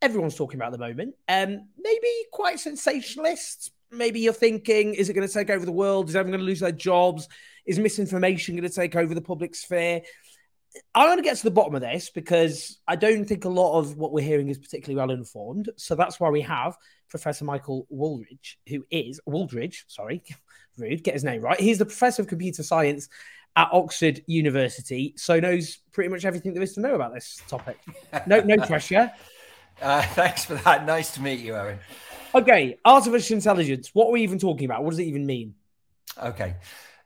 Everyone's talking about at the moment. Um, maybe quite sensationalist. Maybe you're thinking, is it going to take over the world? Is everyone going to lose their jobs? Is misinformation going to take over the public sphere? I'm going to get to the bottom of this because I don't think a lot of what we're hearing is particularly well informed. So that's why we have Professor Michael Wooldridge, who is Wooldridge, sorry, rude, get his name right. He's the professor of computer science at Oxford University, so knows pretty much everything there is to know about this topic. No, no pressure. Uh, thanks for that. Nice to meet you, Owen. Okay, artificial intelligence. What are we even talking about? What does it even mean? Okay.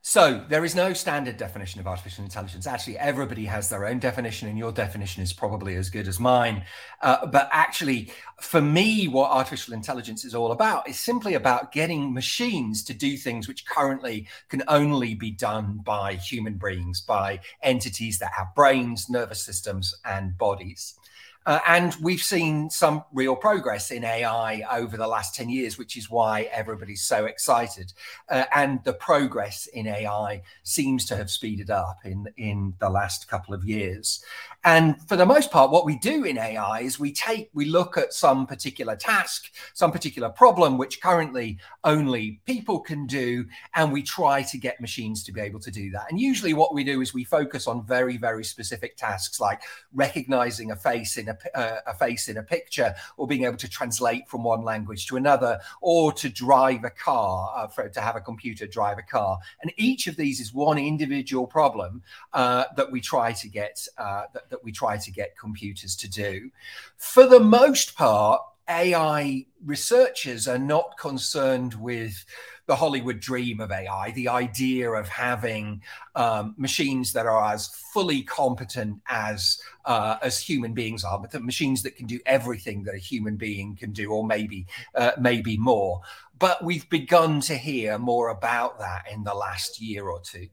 So there is no standard definition of artificial intelligence. Actually, everybody has their own definition, and your definition is probably as good as mine. Uh, but actually, for me, what artificial intelligence is all about is simply about getting machines to do things which currently can only be done by human beings, by entities that have brains, nervous systems, and bodies. Uh, and we've seen some real progress in AI over the last 10 years, which is why everybody's so excited. Uh, and the progress in AI seems to have speeded up in, in the last couple of years. And for the most part, what we do in AI is we take, we look at some particular task, some particular problem, which currently only people can do, and we try to get machines to be able to do that. And usually, what we do is we focus on very, very specific tasks like recognizing a face in a, uh, a face in a picture, or being able to translate from one language to another, or to drive a car, uh, for, to have a computer drive a car. And each of these is one individual problem uh, that we try to get uh, that, that we try to get computers to do. For the most part, AI researchers are not concerned with the Hollywood dream of AI, the idea of having um, machines that are as fully competent as uh, as human beings are, but the machines that can do everything that a human being can do, or maybe uh, maybe more. But we've begun to hear more about that in the last year or two.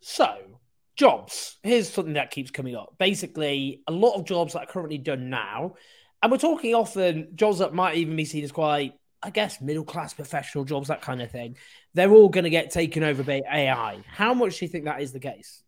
So, jobs. Here's something that keeps coming up. Basically, a lot of jobs that are currently done now, and we're talking often jobs that might even be seen as quite, I guess, middle class professional jobs, that kind of thing. They're all going to get taken over by AI. How much do you think that is the case?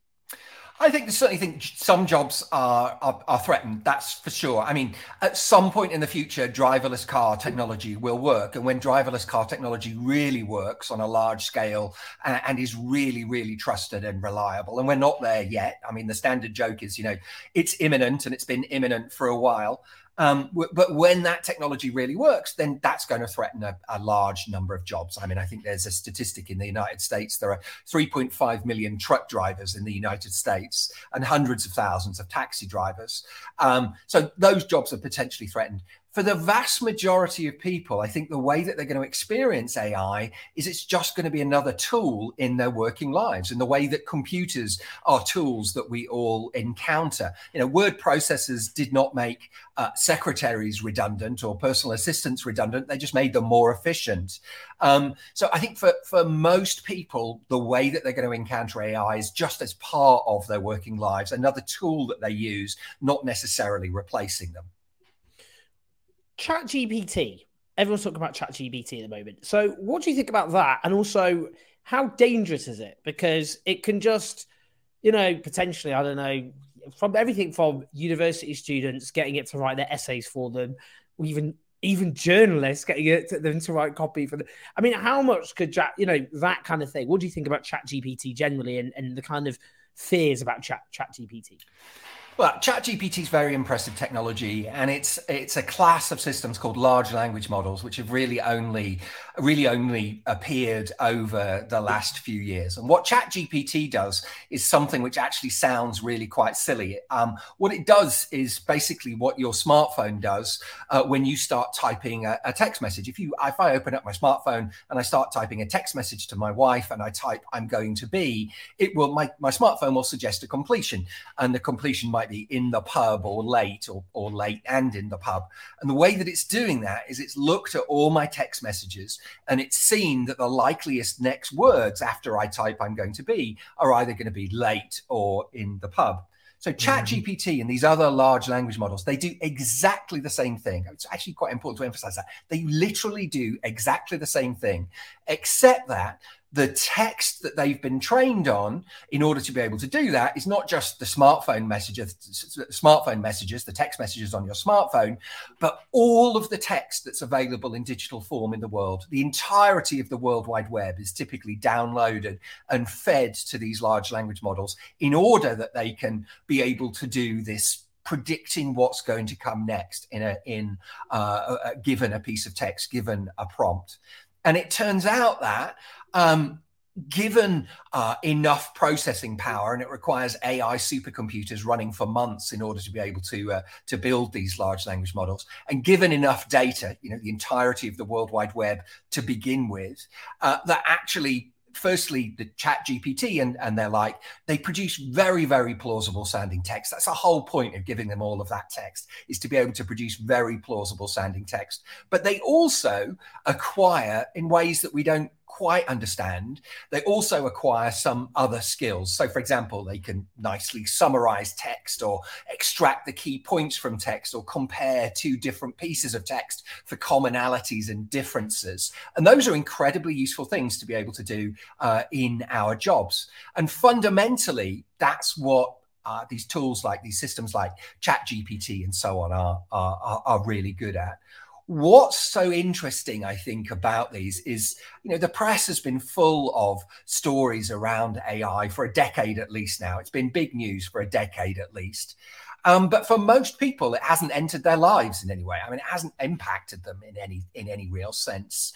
I think certainly think some jobs are, are, are threatened. That's for sure. I mean, at some point in the future, driverless car technology will work, and when driverless car technology really works on a large scale and, and is really really trusted and reliable, and we're not there yet. I mean, the standard joke is, you know, it's imminent, and it's been imminent for a while. Um, but when that technology really works, then that's going to threaten a, a, large number of jobs. I mean, I think there's a statistic in the United States there are 3.5 million truck drivers in the United States and hundreds of thousands of taxi drivers. Um, so those jobs are potentially threatened for the vast majority of people, I think the way that they're going to experience AI is it's just going to be another tool in their working lives, in the way that computers are tools that we all encounter. You know, word processors did not make uh, secretaries redundant or personal assistants redundant; they just made them more efficient. Um, so I think for for most people, the way that they're going to encounter AI is just as part of their working lives, another tool that they use, not necessarily replacing them. Chat GPT. Everyone's talking about Chat GPT at the moment. So, what do you think about that? And also, how dangerous is it? Because it can just, you know, potentially, I don't know, from everything from university students getting it to write their essays for them, or even even journalists getting it to them to write copy for them. I mean, how much could chat, you know, that kind of thing? What do you think about Chat GPT generally and, and the kind of fears about Chat Chat GPT? Well, ChatGPT is very impressive technology, and it's it's a class of systems called large language models, which have really only really only appeared over the last few years. And what ChatGPT does is something which actually sounds really quite silly. Um, what it does is basically what your smartphone does uh, when you start typing a, a text message. If you if I open up my smartphone and I start typing a text message to my wife and I type "I'm going to be," it will my my smartphone will suggest a completion, and the completion might be in the pub or late or, or late and in the pub. And the way that it's doing that is it's looked at all my text messages and it's seen that the likeliest next words after I type I'm going to be are either going to be late or in the pub. So Chat GPT mm-hmm. and these other large language models, they do exactly the same thing. It's actually quite important to emphasize that. They literally do exactly the same thing, except that the text that they've been trained on in order to be able to do that is not just the smartphone messages smartphone messages the text messages on your smartphone but all of the text that's available in digital form in the world. The entirety of the world wide web is typically downloaded and fed to these large language models in order that they can be able to do this predicting what's going to come next in a in uh, a, given a piece of text given a prompt and it turns out that um, given uh, enough processing power, and it requires AI supercomputers running for months in order to be able to uh, to build these large language models, and given enough data, you know, the entirety of the World Wide Web to begin with, uh, that actually firstly the chat gpt and, and they're like they produce very very plausible sounding text. That's the whole point of giving them all of that text is to be able to produce very plausible sounding text. But they also acquire in ways that we don't quite understand, they also acquire some other skills. So, for example, they can nicely summarize text or extract the key points from text or compare two different pieces of text for commonalities and differences. And those are incredibly useful things to be able to do uh, in our jobs. And fundamentally, that's what uh, these tools like these systems like chat gpt and so on are, are, are really good at what's so interesting i think about these is you know the press has been full of stories around ai for a decade at least now. It's been big news for a decade at least. Um, but for most people it hasn't entered their lives in any way. I mean it hasn't impacted them in any in any real sense.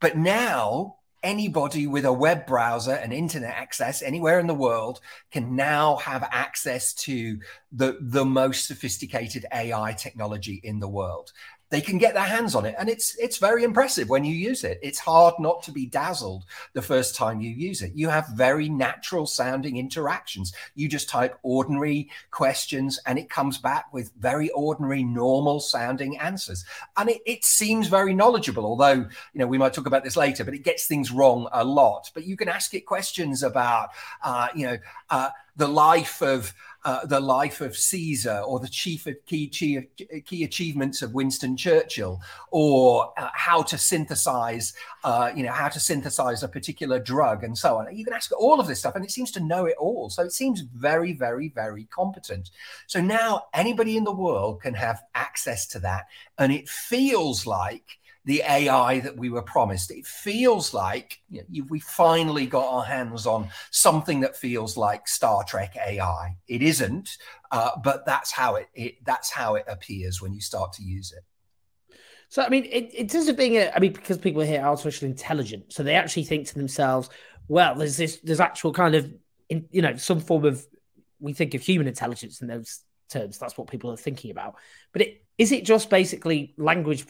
But now anybody with a web browser and internet access anywhere in the world can now have access to the the most sophisticated AI technology in the world they can get their hands on it. And it's it's very impressive when you use it. It's hard not to be dazzled the first time you use it. You have very natural sounding interactions. You just type ordinary questions and it comes back with very ordinary normal sounding answers. And it, it seems very knowledgeable although you know we might talk about this later but it gets things wrong a lot. But you can ask it questions about uh, you know uh, the life of uh, the life of Caesar or the chief key, key, key achievements of Winston Churchill or uh, how to synthesize, uh, you know, how to synthesize a particular drug and so on. You can ask all of this stuff and it seems to know it all. So it seems very, very, very competent. So now anybody in the world can have access to that. And it feels like the AI that we were promised. It feels like you know, we finally got our hands on something that feels like Star Trek AI. It isn't, uh, but that's how it, it, that's how it appears when you start to use it. So I mean, it, terms of being a, I mean, because people hear artificial intelligence, so they actually think to themselves, well, there's this, there's actual kind of, in, you know, some form of, we think of human intelligence in those terms. That's what people are thinking about. But it, is it just basically language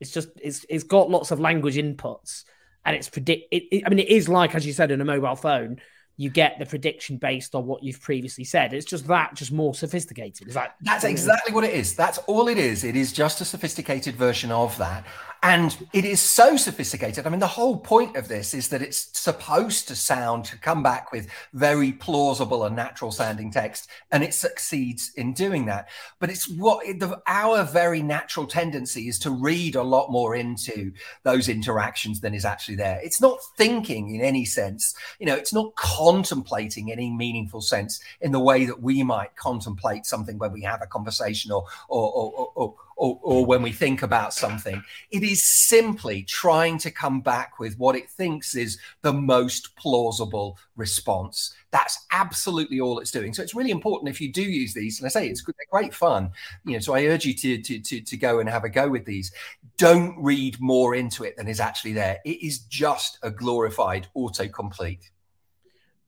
it's just it's it's got lots of language inputs and it's predict. It, it, I mean, it is like as you said in a mobile phone you get the prediction based on what you've previously said. It's just that, just more sophisticated. Is that? That's exactly what it is. That's all it is. It is just a sophisticated version of that. And it is so sophisticated. I mean, the whole point of this is that it's supposed to sound, to come back with very plausible and natural sounding text, and it succeeds in doing that. But it's what the, our very natural tendency is to read a lot more into those interactions than is actually there. It's not thinking in any sense, you know, it's not contemplating any meaningful sense in the way that we might contemplate something when we have a conversation or, or, or, or or, or when we think about something. It is simply trying to come back with what it thinks is the most plausible response. That's absolutely all it's doing. So it's really important if you do use these, and I say it's great fun. You know, so I urge you to, to to to go and have a go with these. Don't read more into it than is actually there. It is just a glorified autocomplete.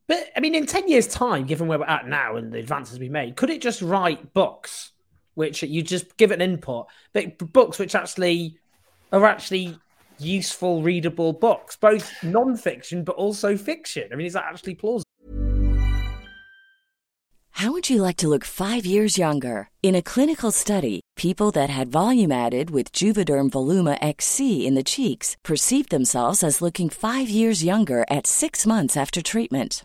But I mean, in 10 years' time, given where we're at now and the advances we've made, could it just write books which you just give an input, but books which actually are actually useful, readable books, both non-fiction but also fiction. I mean, is that actually plausible? How would you like to look five years younger? In a clinical study, people that had volume added with Juvederm Voluma XC in the cheeks perceived themselves as looking five years younger at six months after treatment.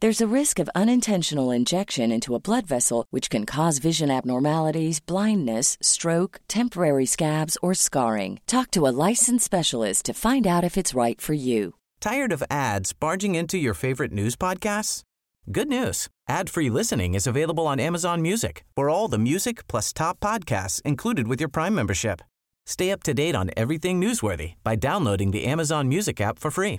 There's a risk of unintentional injection into a blood vessel, which can cause vision abnormalities, blindness, stroke, temporary scabs, or scarring. Talk to a licensed specialist to find out if it's right for you. Tired of ads barging into your favorite news podcasts? Good news. Ad-free listening is available on Amazon Music for all the music plus top podcasts included with your Prime membership. Stay up to date on everything newsworthy by downloading the Amazon Music app for free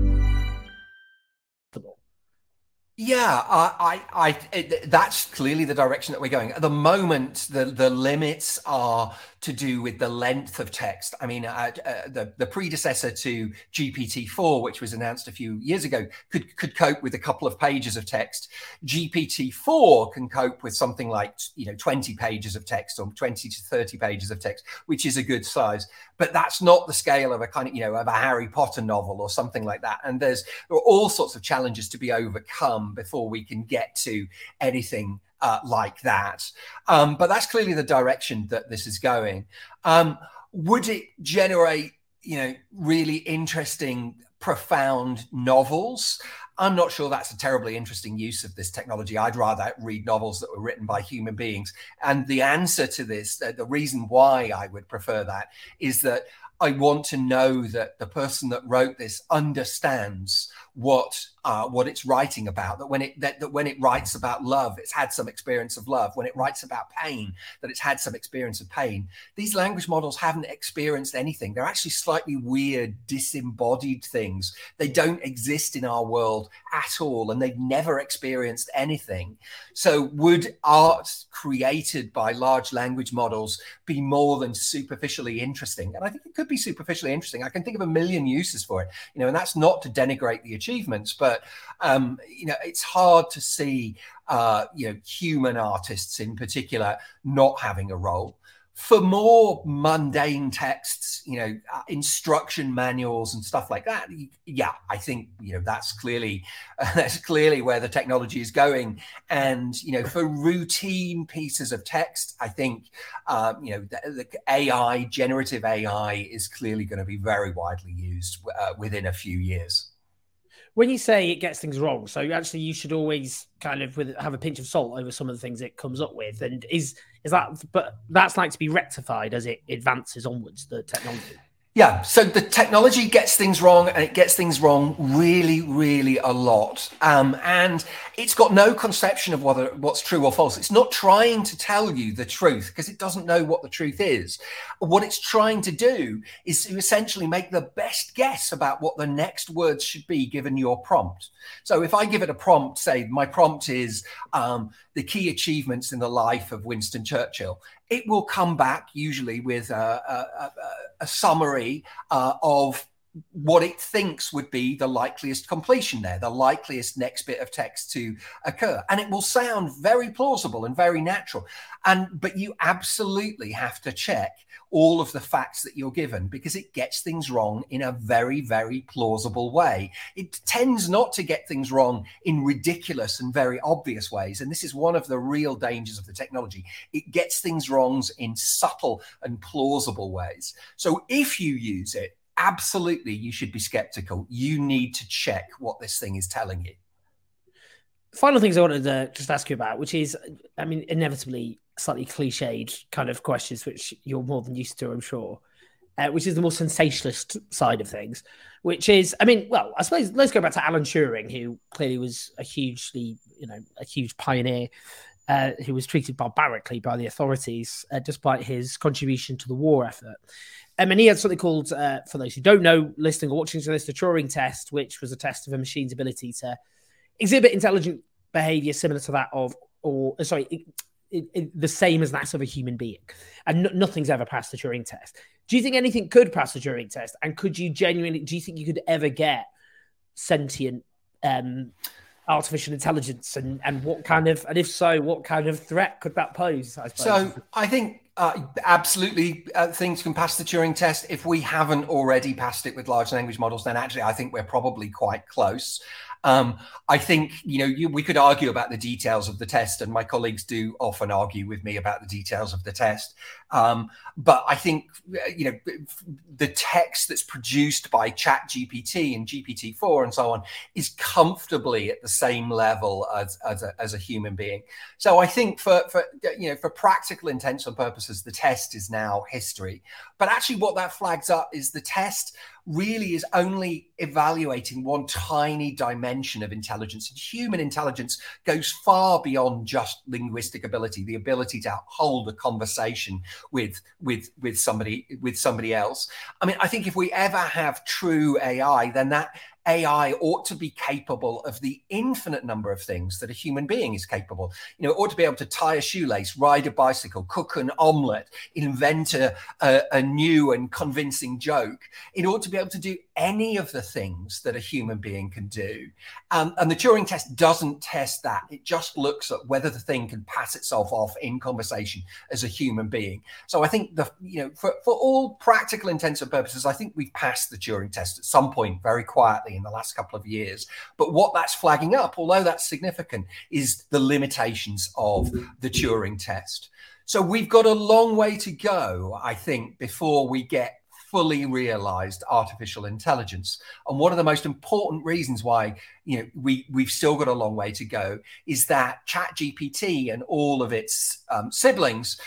Yeah, I, I, I that's clearly the direction that we're going. At the moment, the the limits are to do with the length of text. I mean, uh, uh, the the predecessor to GPT four, which was announced a few years ago, could could cope with a couple of pages of text. GPT four can cope with something like you know twenty pages of text or twenty to thirty pages of text, which is a good size. But that's not the scale of a kind of you know of a Harry Potter novel or something like that. And there's there are all sorts of challenges to be overcome before we can get to anything uh, like that. Um, but that's clearly the direction that this is going. Um, would it generate, you know, really interesting, profound novels? I'm not sure that's a terribly interesting use of this technology. I'd rather read novels that were written by human beings. And the answer to this, the, the reason why I would prefer that, is that I want to know that the person that wrote this understands what uh, what it's writing about. That when it that, that when it writes about love, it's had some experience of love. When it writes about pain, that it's had some experience of pain. These language models haven't experienced anything. They're actually slightly weird, disembodied things. They don't exist in our world at all, and they've never experienced anything. So, would art created by large language models be more than superficially interesting? And I think it could be superficially interesting. I can think of a million uses for it. You know, and that's not to denigrate the achievements, but um, you know, it's hard to see uh, you know human artists in particular not having a role. For more mundane texts, you know, uh, instruction manuals and stuff like that, yeah, I think you know that's clearly that's clearly where the technology is going. And you know, for routine pieces of text, I think um, you know the, the, AI, generative AI, is clearly going to be very widely used uh, within a few years when you say it gets things wrong, so actually you should always kind of with have a pinch of salt over some of the things it comes up with, and is is that but that's like to be rectified as it advances onwards the technology. Yeah, so the technology gets things wrong and it gets things wrong really, really a lot. Um, and it's got no conception of whether what's true or false. It's not trying to tell you the truth because it doesn't know what the truth is. What it's trying to do is to essentially make the best guess about what the next words should be given your prompt. So if I give it a prompt, say my prompt is um, the key achievements in the life of Winston Churchill, it will come back usually with a, a, a, a summary uh, of what it thinks would be the likeliest completion there, the likeliest next bit of text to occur. And it will sound very plausible and very natural. And but you absolutely have to check all of the facts that you're given because it gets things wrong in a very, very plausible way. It tends not to get things wrong in ridiculous and very obvious ways. And this is one of the real dangers of the technology. It gets things wrong in subtle and plausible ways. So if you use it, absolutely you should be skeptical. You need to check what this thing is telling you. Final things I wanted to just ask you about, which is, I mean, inevitably slightly cliched kind of questions, which you're more than used to, I'm sure, uh, which is the more sensationalist side of things, which is, I mean, well, I suppose let's go back to Alan Turing, who clearly was a hugely you know, a huge pioneer uh, who was treated barbarically by the authorities uh, despite his contribution to the war effort. Um, and he had something called, uh, for those who don't know, listening or watching to this, the Turing test, which was a test of a machine's ability to exhibit intelligent behavior similar to that of, or uh, sorry, it, it, it, the same as that of a human being. And no, nothing's ever passed the Turing test. Do you think anything could pass the Turing test? And could you genuinely, do you think you could ever get sentient um, artificial intelligence and, and what kind of and if so what kind of threat could that pose I so i think uh, absolutely uh, things can pass the turing test. If we haven't already passed it with large language models then actually i think we're probably quite close um, I think you know you, we could argue about the details of the test, and my colleagues do often argue with me about the details of the test. Um, but I think you know the text that's produced by Chat GPT and GPT four and so on is comfortably at the same level as as a, as a human being. So I think for for you know for practical intents and purposes, the test is now history. But actually, what that flags up is the test really is only evaluating one tiny dimension of intelligence. And human intelligence goes far beyond just linguistic ability, the ability to hold a conversation with with with somebody with somebody else. I mean, I think if we ever have true AI, then that AI ought to be capable of the infinite number of things that a human being is capable. You know, it ought to be able to tie a shoelace, ride a bicycle, cook an omelette, invent a, a, a new and convincing joke. It ought to be able to do any of the things that a human being can do. Um, and the Turing test doesn't test that. It just looks at whether the thing can pass itself off in conversation as a human being. So I think the you know for, for all practical intents and purposes, I think we've passed the Turing test at some point very quietly in the last couple of years. But what that's flagging up, although that's significant, is the limitations of the Turing test. So we've got a long way to go, I think, before we get fully realized artificial intelligence. And one of the most important reasons why you know we we've still got a long way to go is that Chat GPT and all of its um, siblings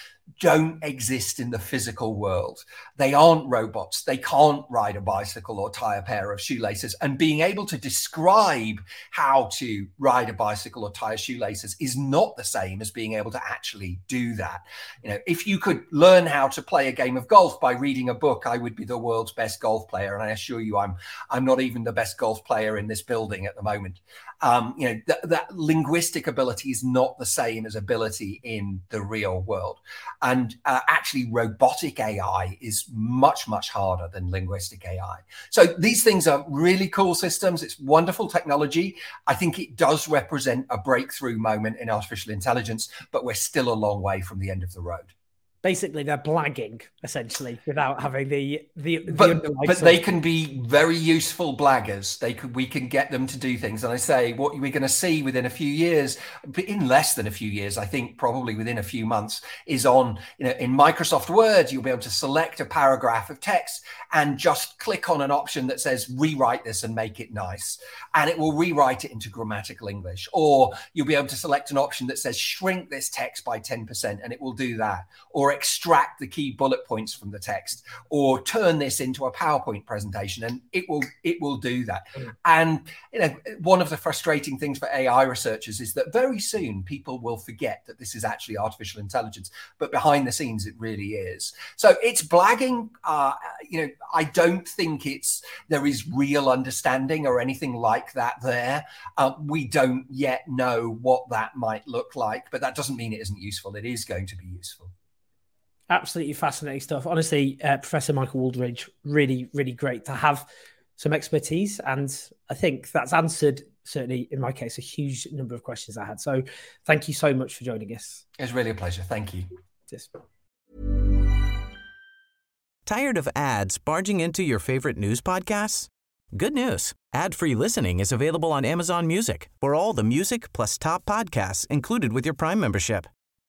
don't exist in the physical world. They aren't robots. They can't ride a bicycle or tie a pair of shoelaces. And being able to describe how to ride a bicycle or tie a shoelaces is not the same as being able to actually do that. You know, if you could learn how to play a game of golf by reading a book, I would be the world's best golf player. And I assure you, I'm I'm not even the best golf player in this building at the moment. Um, you know, th- that linguistic ability is not the same as ability in the real world. And uh, actually, robotic AI is much, much harder than linguistic AI. So these things are really cool systems. It's wonderful technology. I think it does represent a breakthrough moment in artificial intelligence, but we're still a long way from the end of the road basically they're blagging essentially without having the the, the but, but they can be very useful blaggers. They could we can get them to do things. And i say what we're going to see within a few years? In less than a few years i think probably within a few months is on you know in microsoft word you'll be able to select a paragraph of text and just click on an option that says rewrite this and make it nice. And it will rewrite it into grammatical english. Or you'll be able to select an option that says shrink this text by 10% and it will do that. Or extract the key bullet points from the text or turn this into a PowerPoint presentation and it will it will do that. Mm. And you know one of the frustrating things for AI researchers is that very soon people will forget that this is actually artificial intelligence, but behind the scenes it really is. So it's blagging. Uh, you know, I don't think it's there is real understanding or anything like that there. Uh, we don't yet know what that might look like, but that doesn't mean it isn't useful. It is going to be useful. Absolutely fascinating stuff. Honestly, uh, Professor Michael Wooldridge, really, really great to have some expertise. And I think that's answered, certainly in my case, a huge number of questions I had. So thank you so much for joining us. It's really a pleasure. Thank you. Just... Tired of ads barging into your favorite news podcasts? Good news. Ad-free listening is available on Amazon Music for all the music plus top podcasts included with your Prime membership.